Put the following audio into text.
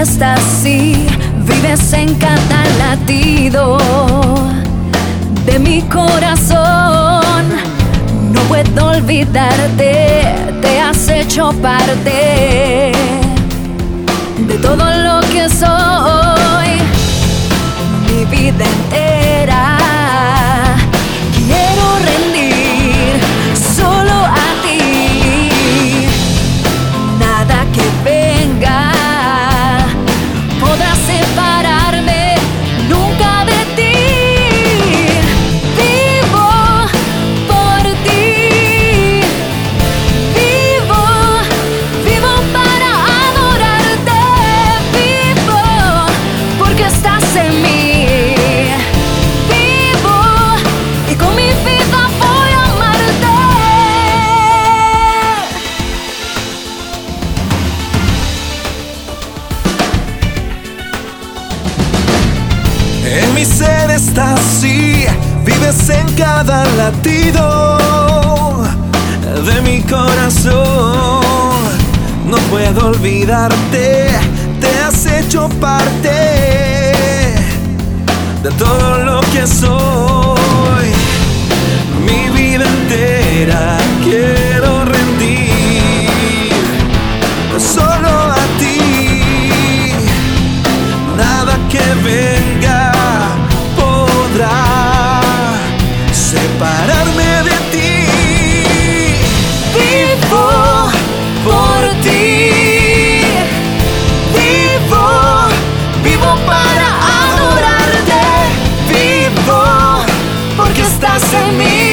estás, sí, vives en cada latido de mi corazón. No puedo olvidarte, te has hecho parte de todo lo En mi ser estás, sí, vives en cada latido de mi corazón. No puedo olvidarte, te has hecho parte de todo lo que soy. to me.